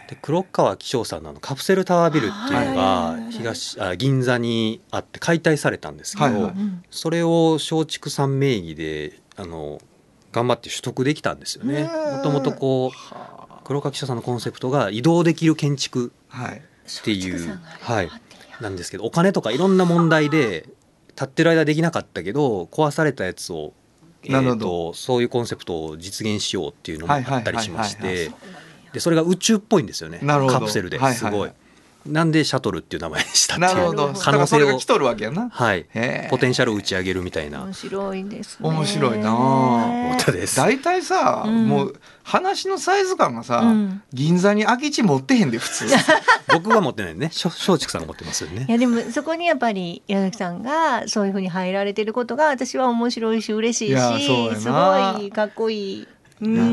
S5: で黒川紀章さんのカプセルタワービルっていうのが
S1: はい
S5: 東あ銀座にあって解体されたんですけど、
S2: はいはい。
S1: うん。
S5: それを松竹さん名義であの頑張って取得できたんですよね。もともとこう黒川紀章さんのコンセプトが移動できる建築
S2: はい。
S5: っていう
S1: 松竹さんが
S5: はい。なんですけどお金とかいろんな問題で立ってる間できなかったけど壊されたやつを、え
S2: なるほど。
S5: ーとそういうコンセプトを実現しようっていうのもあったりしまし
S2: はいはい。はい
S5: てでそれが宇宙っぽいんですよね。
S2: なるほど。
S5: カプセルで
S2: はいはい
S5: すごい。なんでシャトルっていう名前にしたっていう。
S2: なるほど。
S5: 可能性を
S2: 来とるわけやな。
S5: はい。ポテンシャルを打ち上げるみたいな。
S1: 面白いですね。
S2: 面白いなあ。
S5: 歌です。
S2: 大体さ、
S1: うん。
S2: もう話のサイズ感がさ、
S1: うん
S2: 銀座に空き地持ってへんで普通。<laughs>
S5: 僕が持ってないねしょ松竹さんが持ってますよね
S1: い。やでもそこにやっぱり矢崎さんがそういうふうに入られてることが私は面白いし嬉しいしす
S2: な
S1: ごいかっこいい。
S2: なる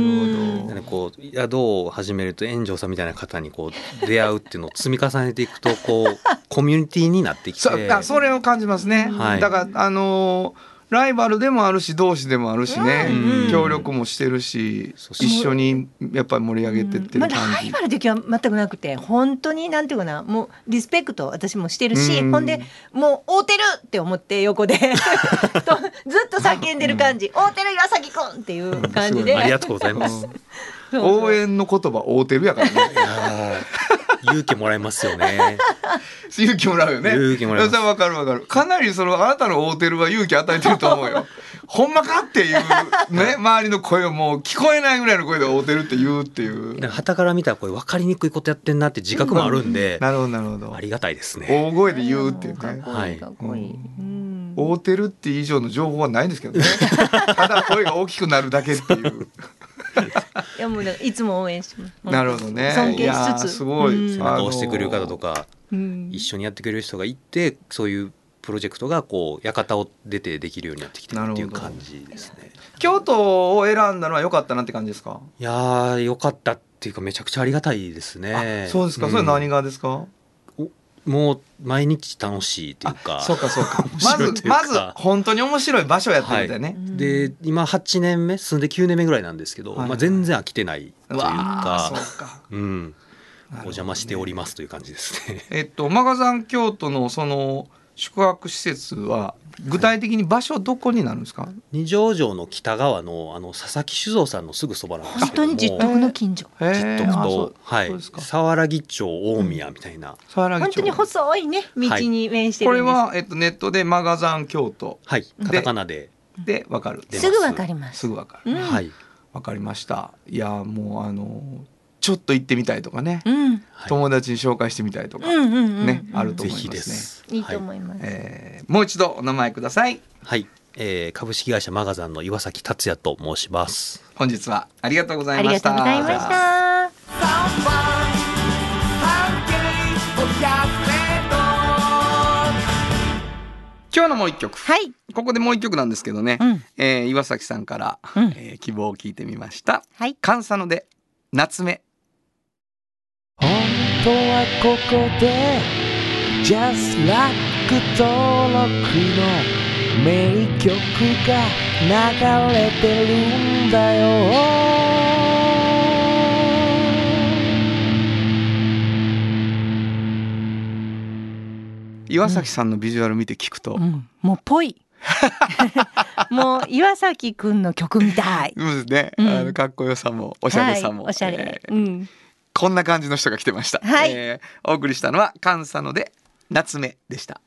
S2: ほど
S5: こう宿を始めると炎上さんみたいな方にこう出会うっていうのを積み重ねていくとこう <laughs> コミュニティになってき
S2: そ
S5: て
S2: あそれを感じますね。
S5: はい
S2: だからあのーライバルでもあるし同士でもあるしね、
S5: うん
S2: 協力もしてるし一緒にやっぱり盛り上げてって
S1: まあ、
S2: る感じ
S1: ライバ。ル的は全くなくて本当になんていうかなもうリスペクト私もしてるし、
S2: うん
S1: ほんでもう「会うてる!」って思って横で <laughs> とずっと叫んでる感じ「会うてる岩崎くん!」っていう感じで
S5: ありがとうございます。
S2: 応援の言葉合うてるやからね。
S5: 勇気もらえますよね。<laughs>
S2: 勇気もらうよね。
S5: 勇気もらえ
S2: わかるわかる。かなりそのあなたの合うてるは勇気与えてると思うよ。<laughs> ほんまかっていうね <laughs> 周りの声をもう聞こえないぐらいの声で合うてるって言うっていう。
S5: なんか旗から見たらこれ分かりにくいことやってんなって自覚もあるんで、
S2: なるほどなるほど
S5: あ。りがたいですね。
S2: 大声で言うっていうね。
S1: かっこいいかっこいい、うん
S2: 会うてるっていう以上の情報はないんですけどねただ声が大きくなるだけっていう
S1: いやもうだからいつも応援します。
S2: なるほどね。
S1: 尊敬しつつ。
S2: すごい、
S1: うん。
S5: 背中を押してくれる方とか
S1: うん。
S5: 一緒にやってくれる人がいてそういうプロジェクトがこう館を出てできるようになってきてるっていう感じですね。
S2: 京都を選んだのは良かったなって感じですか、
S5: いやーよかったっていうかめちゃくちゃありがたいですね。
S2: あそうですか、
S5: ん
S2: それ何がですか？
S5: もう毎日楽しいっていうか。
S2: そうかそうか。
S5: 面
S2: まずまず本当に面白い場所やってみたいね、
S5: で今8年目住んで9年目ぐらいなんですけど、
S2: はいはい
S5: まあ、全然飽きてないというか
S2: そうか。
S5: うん、お邪魔しておりますという感じですね。
S2: えっとマガザン京都のその宿泊施設は具体的に場所どこになるんですか、
S5: 二条城の北側のあの佐々木酒造さんのすぐそばなんです
S1: 本
S5: けども。
S1: 当に実得の近所。
S2: へ
S5: 実徳と、はい。
S2: そうですか、
S5: 佐原木町大宮みたいな、
S2: 佐原木町。
S1: 本当に細いね道に面して
S2: これ
S1: るんです、
S2: は、えっと、ネットでマガザン京都。
S5: はい、カタカナで、
S2: でわかる。
S5: す
S1: ぐわかります。
S2: すぐわかる、
S1: うん。
S5: はい、
S2: わかりました。いやもうあのちょっと行ってみたいとかね、
S1: うん。
S5: はい。
S2: 友達に紹介してみたいとか、
S1: うんうんうん
S2: ねあると
S5: ぜ
S2: 思いますね。
S5: ひです。
S1: いいと
S5: はい
S1: 思います、
S2: えーもう一度お名前ください。
S5: はい、えー株式会社マガザンの岩崎達也と申します。
S2: 本日はありがとうござ
S1: ありがと
S2: いました。
S1: うございました
S2: 今日のもう一曲、
S1: はい。
S2: ここでもう一曲なんですけどね、
S1: うん。
S2: えー岩崎さんから、
S1: うん。
S2: えー希望を聞いてみました。
S1: はい。
S2: カンサノで夏目
S3: 本当はここで Just Like 登録の名曲が流れてるんだよ。
S2: 岩崎さんのビジュアル見て聞くと、
S1: うん、もうぽい。<laughs> もう岩崎くんの曲みたい。
S2: そうですね、
S1: うん。
S2: あのかっこよさもおしゃれさも、
S1: はい、おしゃれ、
S2: えー。
S1: うん
S2: こんな感じの人が来てました、
S1: はい。
S2: えーお送りしたのはカンサノで夏目でした。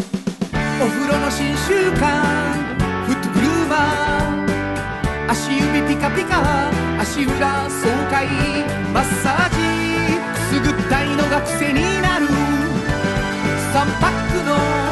S3: お風呂の新習慣フットグルーマー足指ピカピカ足裏爽快マッサージくすぐったいのが癖になる。3パックの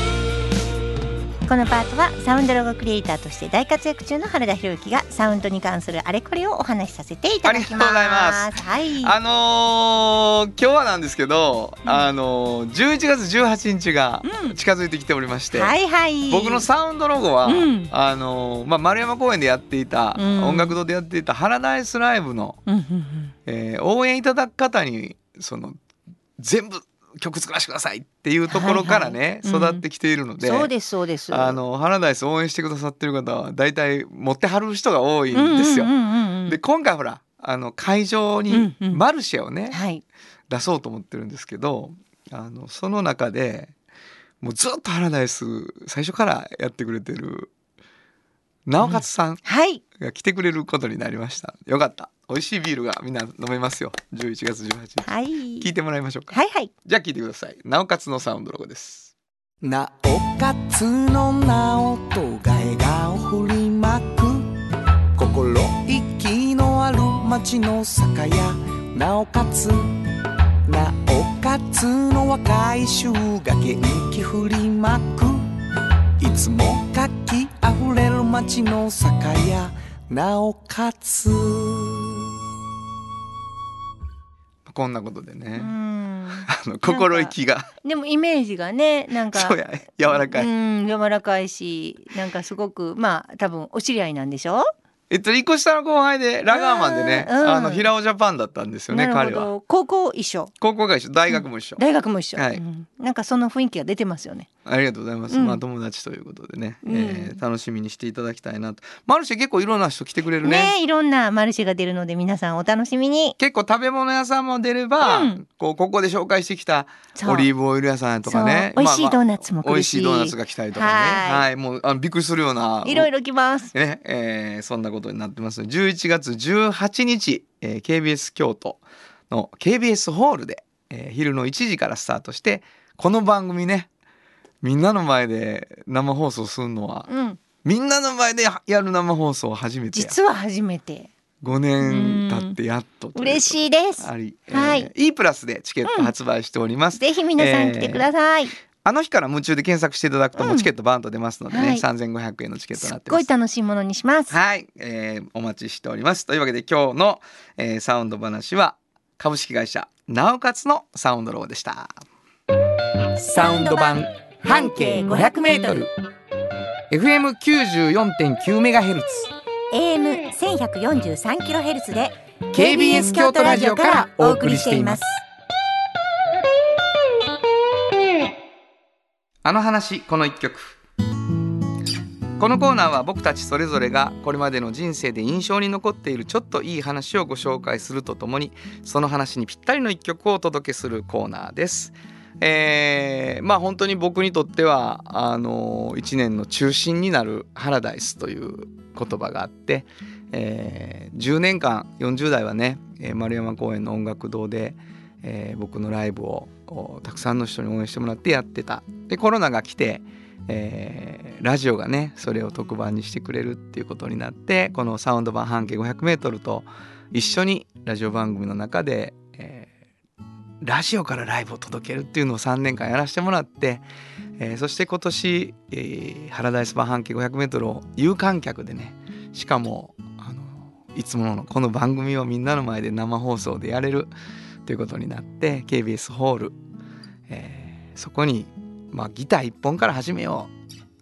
S1: このパートはサウンドロゴクリエイターとして大活躍中の原田博之がサウンドに関するあれこれをお話しさせていただきます。
S2: ありがとうございます
S1: はい。
S2: あのー今日はなんですけど、あのー11月18日が
S1: うん。
S2: 近づいてきておりまして、
S1: はいはい。
S2: 僕のサウンドロゴは、
S1: うん。
S2: あのーまあ、丸山公園でやっていた、
S1: うん。
S2: 音楽堂でやっていた「ハラダイスライブの」
S1: うんうんうん。
S2: えー応援いただく方にその全部曲作らせてくださいっていうところからね、
S1: はいはい。うん。
S2: 育ってきているので。
S1: そうですそうです。
S2: あのハラダイス応援してくださってる方は大体持ってはる人が多いんですよ。
S1: うんうんうんうん
S2: で今回ほらあの会場
S1: うん
S2: に
S1: うん。
S2: マルシェをね、
S1: はい。
S2: 出そうと思ってるんですけどあのその中でもうずっとハラダイス最初からやってくれてるなおかつさん。
S1: はい。
S2: が来てくれることになりました。よかった美味しいビールがみんな飲めますよ。11月18日、
S1: はい。
S2: 聞いてもらいましょうか、
S1: はいはい。
S2: じゃあ聞いてください。なおかつのサウンドロゴです。
S3: なおかつのなおとが笑顔振りまく。心意気のある街の酒屋。なおかつ。なおかつの若い衆が元気振りまく。いつも活気あふれる街の酒屋。なおかつ
S2: こんなことで
S1: う
S2: ね、
S1: ん。<laughs>
S2: あの心意気が。
S1: でもイメージがねなんか <laughs>
S2: そうや柔らかい、
S1: うん柔らかいしなんかすごくまあ多分お知り合いなんでしょ？
S2: えっと一個下の後輩でラガーマンでね、
S1: うん。
S2: あの平尾ジャパンだったんですよね彼は。
S1: ど高校一緒。
S2: 高校が一緒。大学も一緒、
S1: 大学も一緒、
S2: はい。
S1: うん。なんかその雰囲気が出てますよね。
S2: ありがとうございます、
S1: うん。
S2: まあ友達ということでね、
S1: うん。
S2: えー楽しみにしていただきたいなと。マルシェ結構いろんな人来てくれる
S1: ね。
S2: ね
S1: いろんなマルシェが出るので皆さんお楽しみに。
S2: 結構食べ物屋さんも出れば、
S1: うん。
S2: こうここで紹介してきたオリーブオイル屋さんとかね。
S1: 美味しいドーナツも来るし。
S2: 美味しいドーナツが来たりとかね。
S1: はい。
S2: はい。もうあのびっくりするような。い
S1: ろいろ来ます。
S2: ね。えーそんなことになってます。11月18日、えー KBS 京都の KBS ホールで、えー昼の1時からスタートしてこの番組ねみんなの前で生放送するのは
S1: うん。
S2: みんなの前でやる生放送初めてや。
S1: 実は初めて。
S2: 5年経ってやっとということ
S1: 嬉しいです。
S2: あり、
S1: はい。
S2: えー E プラスでチケット発売しております、
S1: ぜひ皆さん来てください、
S2: あの日から夢中で検索していただくともうチケットバンと出ますのでね、
S1: はい。
S2: 3500円のチケットになってます。
S1: ごい楽しいものにします。
S2: はい、えーお待ちしております。というわけで今日の、えーサウンド話は株式会社なおかつのサウンドロゴでした。
S3: サウンド版半径500メートル。
S2: FM94.9 メガヘルツ。
S1: AM 千百四十三キロヘルツで
S2: KBS 京都ラジオからお送りしていますあの話この一曲このコーナーは僕たちそれぞれがこれまでの人生で印象に残っているちょっといい話をご紹介するとともにその話にぴったりの一曲をお届けするコーナーです。えーまあ本当に僕にとってはあの一年の中心になる「ハラダイス」という言葉があって、えー10年間40代はね、丸山公園の音楽堂で、えー僕のライブをたくさんの人に応援してもらってやってた。でコロナが来てえーラジオがねそれを特番にしてくれるっていうことになってこのサウンド版半径 500m と一緒にラジオ番組の中で、えーラジオからライブを届けるっていうのを3年間やらせてもらって、えーそして今年、えー、ハラダイス版半径 500m を有観客でねしかもいつものこの番組をみんなの前で生放送でやれるということになって KBS ホール、えーそこにまあ、ギター一本から始めよ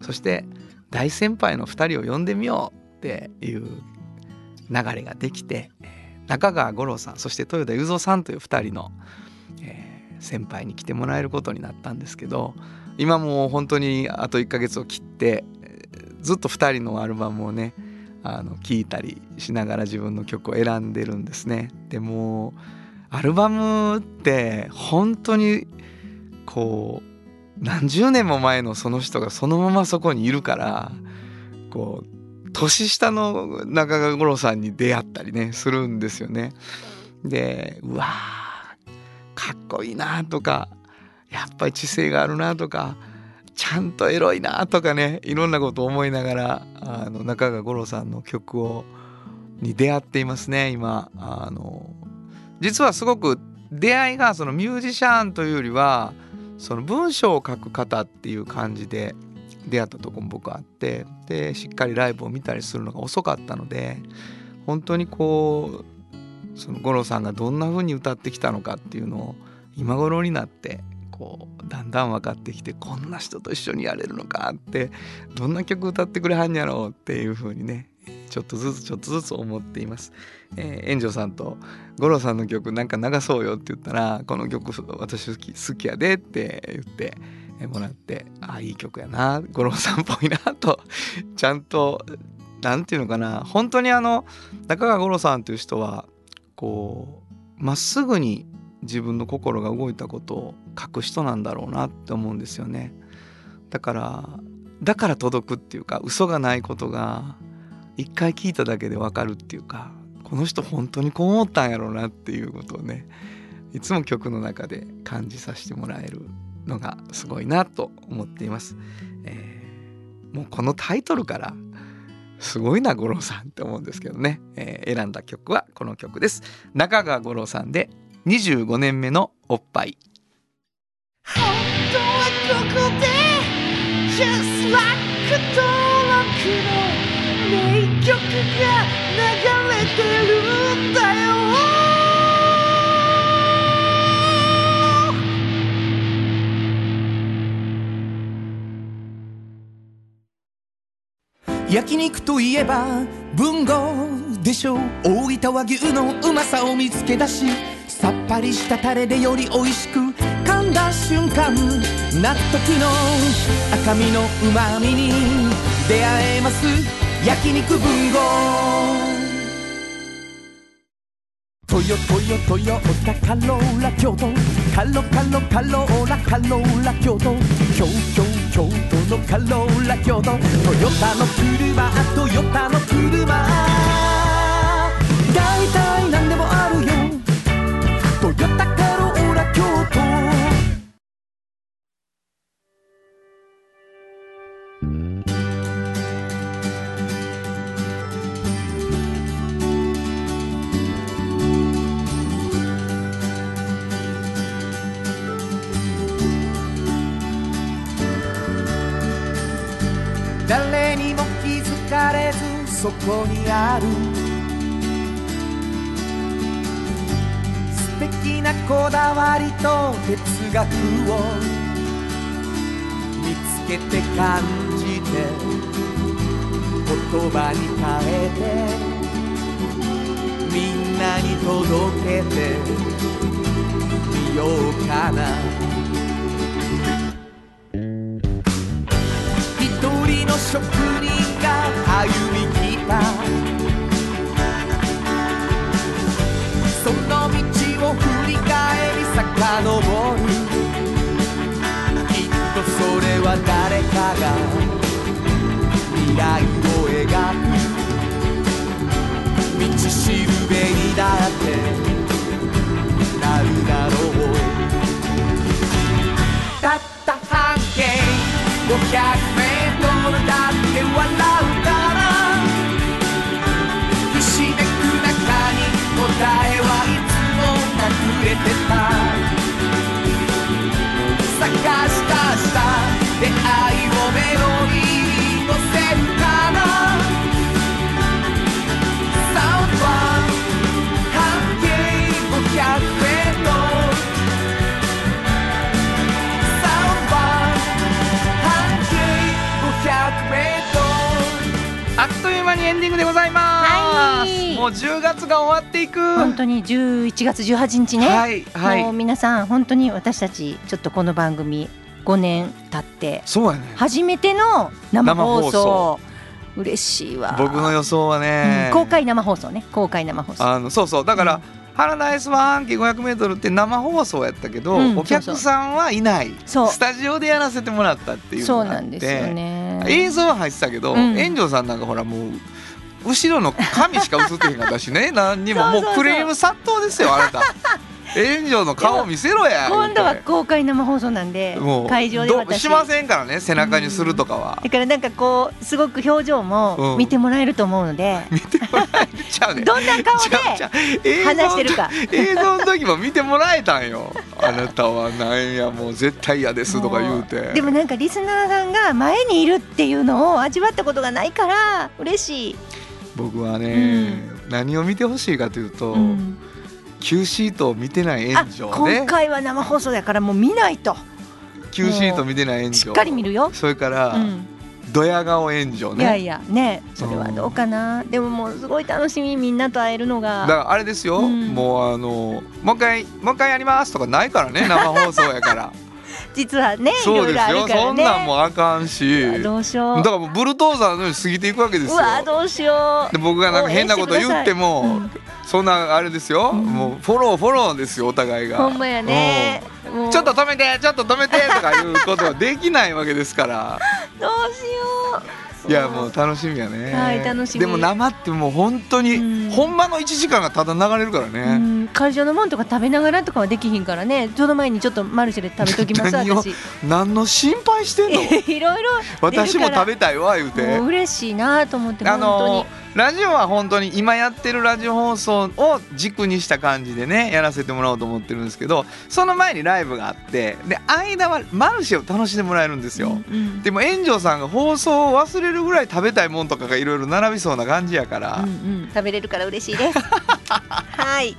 S2: うそして大先輩の2人を呼んでみようっていう流れができて中川五郎さんそして豊田雄三さんという2人の、えー先輩に来てもらえることになったんですけど今もう本当にあと1ヶ月を切ってずっと2人のアルバムをねあの聴いたりしながら自分の曲を選んでるんですね。でもアルバムって本当にこう何十年も前のその人がそのままそこにいるからこう年下の中川五郎さんに出会ったりねするんですよね。でうわーかっこいいなとかやっぱり知性があるなとかちゃんとエロいなとかねいろんなことを思いながらあの中川五郎さんの曲をに出会っていますね今あの実はすごく出会いがそのミュージシャンというよりはその文章を書く方っていう感じで出会ったとこも僕あってでしっかりライブを見たりするのが遅かったので本当にこうその五郎さんがどんな風に歌ってきたのかっていうのを今頃になってこうだんだん分かってきてこんな人と一緒にやれるのかってどんな曲歌ってくれはんやろうっていう風にねちょっとずつちょっとずつ思っています。えー、炎上さんと五郎さんの曲なんか流そうよって言ったらこの曲私好き好きやでって言ってもらってああいい曲やな五郎さんっぽいなと <laughs> ちゃんとなんていうのかな本当にあの中川五郎さんという人はこうまっすぐに自分の心が動いたことを書く人なんだろうなって思うんですよね。だからだから届くっていうか嘘がないことが一回聞いただけでわかるっていうかこの人本当にこう思ったんやろうなっていうことをねいつも曲の中で感じさせてもらえるのがすごいなと思っています。えーもうこのタイトルからすごいな五郎さんって思うんですけどね、えー選んだ曲はこの曲です。中川五郎さんで25年目のおっぱい。
S4: 本当はここで Just like 登録の名曲が流れてるんだよ。
S3: 焼肉といえば文豪でしょ。う大分和牛のうまさを見つけ出しさっぱりしたタレでより美味しく噛んだ瞬間納得の赤身のうまみに出会えます。焼肉文豪。トヨトヨトヨタカローラ京都カロカロカローラカローラ京都京京京都のカローラ京都トヨタの車トヨタの車大体こにある。素敵なこだわりと哲学を見つけて感じて言葉に変えてみんなに届けてみようかな。一人の職人が歩みが未来を描く道しるべにだって
S2: エンディングでございます、
S1: はい。
S2: もう10月が終わっていく。
S1: 本当に11月18日ね、
S2: はいはい。
S1: もう皆さん本当に私たちちょっとこの番組5年経って
S2: そうやね。
S1: 初めての生放送。嬉しいわ。
S2: 僕の予想はね、
S1: うん公開生放送ね。公開生放送。
S2: あのそうそう。だから、
S1: うん。
S2: ハラダイスワン半径 500m って生放送やったけど、
S1: うん
S2: お客さんはいない。
S1: そう。
S2: スタジオでやらせてもらったっていう
S1: そうなんですよね。
S2: 映像は入ってたけど、
S1: うん。
S2: 炎上さんなんかほらもう後ろの紙しか映ってへんかったしね。<laughs> 何にも。もうクレーム殺到ですよあなた。<laughs> 炎上の顔見せろや。
S1: 今度は公開生放送なんで
S2: てもう
S1: 会場で
S2: ど
S1: 私
S2: しませんからね背中にするとかは、
S1: だからなんかこうすごく表情
S2: うん。
S1: も見てもらえると思うので、
S2: 見てもらえちゃうね。
S1: どんな顔で話してるか。
S2: 映像の時も見てもらえたんよ。<laughs> あなたはなんやもう絶対嫌ですとか言うて。
S1: でもなんかリスナーさんが前にいるっていうのを味わったことがないから嬉しい、
S2: 僕はね、何を見てほしいかというと、
S1: うん。
S2: Q シートを見てない
S1: あ
S2: 炎上
S1: 今
S2: ね
S1: 回は生放送だからもう見ないと。
S2: Q シート見てない炎
S1: しっ
S2: 上
S1: かり見るよ、
S2: それから、
S1: うん。
S2: ドヤ顔炎上ね。
S1: いやいやねそれはどうかな。でももうすごい楽しみみんなと会えるのが。
S2: だからあれですよ、
S1: うん。
S2: もうあのもう一回もう一回やりますとかないからね生放送やから <laughs>
S1: 実はねいろいろあ
S2: そうですよ
S1: るからね。
S2: そんなんもうあかんし。
S1: どうしよう。
S2: だからもうブルトーザーのように過ぎていくわけです
S1: う
S2: よ
S1: わどうしよう。
S2: で僕がなんか変なこと言っても、そんなあれですよ、
S1: うん
S2: もうフォローフォローですよお互いが。
S1: ほんまやね。
S2: ちょっと止めてちょっと止めてとかいうことはできないわけですから。<laughs>
S1: どうしよう
S2: いやもう楽しみやね。
S1: はい楽しみ。
S2: でも生ってもう本当に、
S1: うん。
S2: ほんまの1時間がただ流れるからね、
S1: うん。会場のもんとか食べながらとかはできひんからね。その前にちょっとマルシェで食べときます私。
S2: 何の心配してんの？<laughs>
S1: いろいろ。
S2: 私も食べ
S1: た
S2: たいわ言うて。
S1: もう嬉しいなと思って
S2: あ
S1: 本当に。
S2: のラジオは本当に今やってるラジオ放送を軸にした感じでねやらせてもらおうと思ってるんですけどその前にライブがあってで間はマルシェを楽しんでもらえるんですよ、
S1: うんうん。
S2: でも炎上さんが放送を忘れるぐらい食べたいもんとかがいろいろ並びそうな感じやから。
S1: うんうん。食べれるから嬉しいです。<laughs> はい。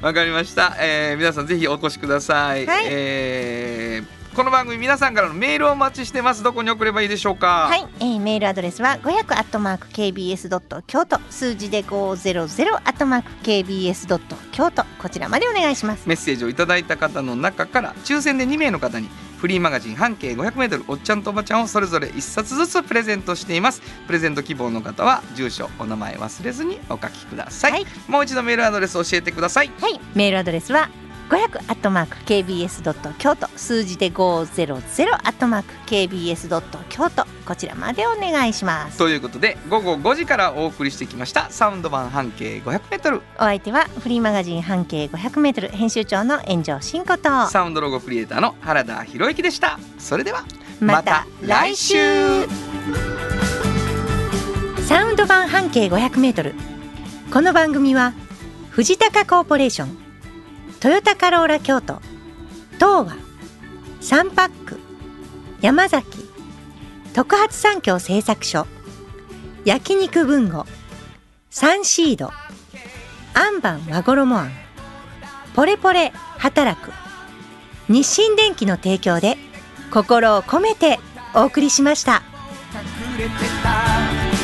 S2: わかりました、えー皆さんぜひお越しください、
S1: はい。
S2: えーこの番組皆さんからのメールをお待ちしてます。どこに送ればいいでしょうか？
S1: はい、えー、メールアドレスは500アットマーク KBS ドット京都。数字で500アットマーク KBS ドット京都。こちらまでお願いします。
S2: メッセージをいただいた方の中から抽選で2名の方にフリーマガジン半径 500m おっちゃんとおばちゃんをそれぞれ1冊ずつプレゼントしています。プレゼント希望の方は住所お名前忘れずにお書きください、
S1: はい。
S2: もう一度メールアドレス教えてください。
S1: はい、メールアドレスは500アットマーク KBS ドット京都数字で500アットマーク KBS ドット京都こちらまでお願いします。
S2: ということで午後5時からお送りしてきました。サウンド版半径 500m
S1: お相手はフリーマガジン半径500メートル。編集長の炎上真子と。
S2: サウンドロゴクリエイターの原田博之でした。それでは
S1: また来週。サウンド版半径500メートル。この番組は藤高コーポレーショントヨタカローラ京都。東和。サンパック。山崎。特発産業製作所。焼肉文吾サンシード。アンバン和衣あんポレポレ働く。日清電機の提供で心を込めてお送りしました
S3: 隠れてた。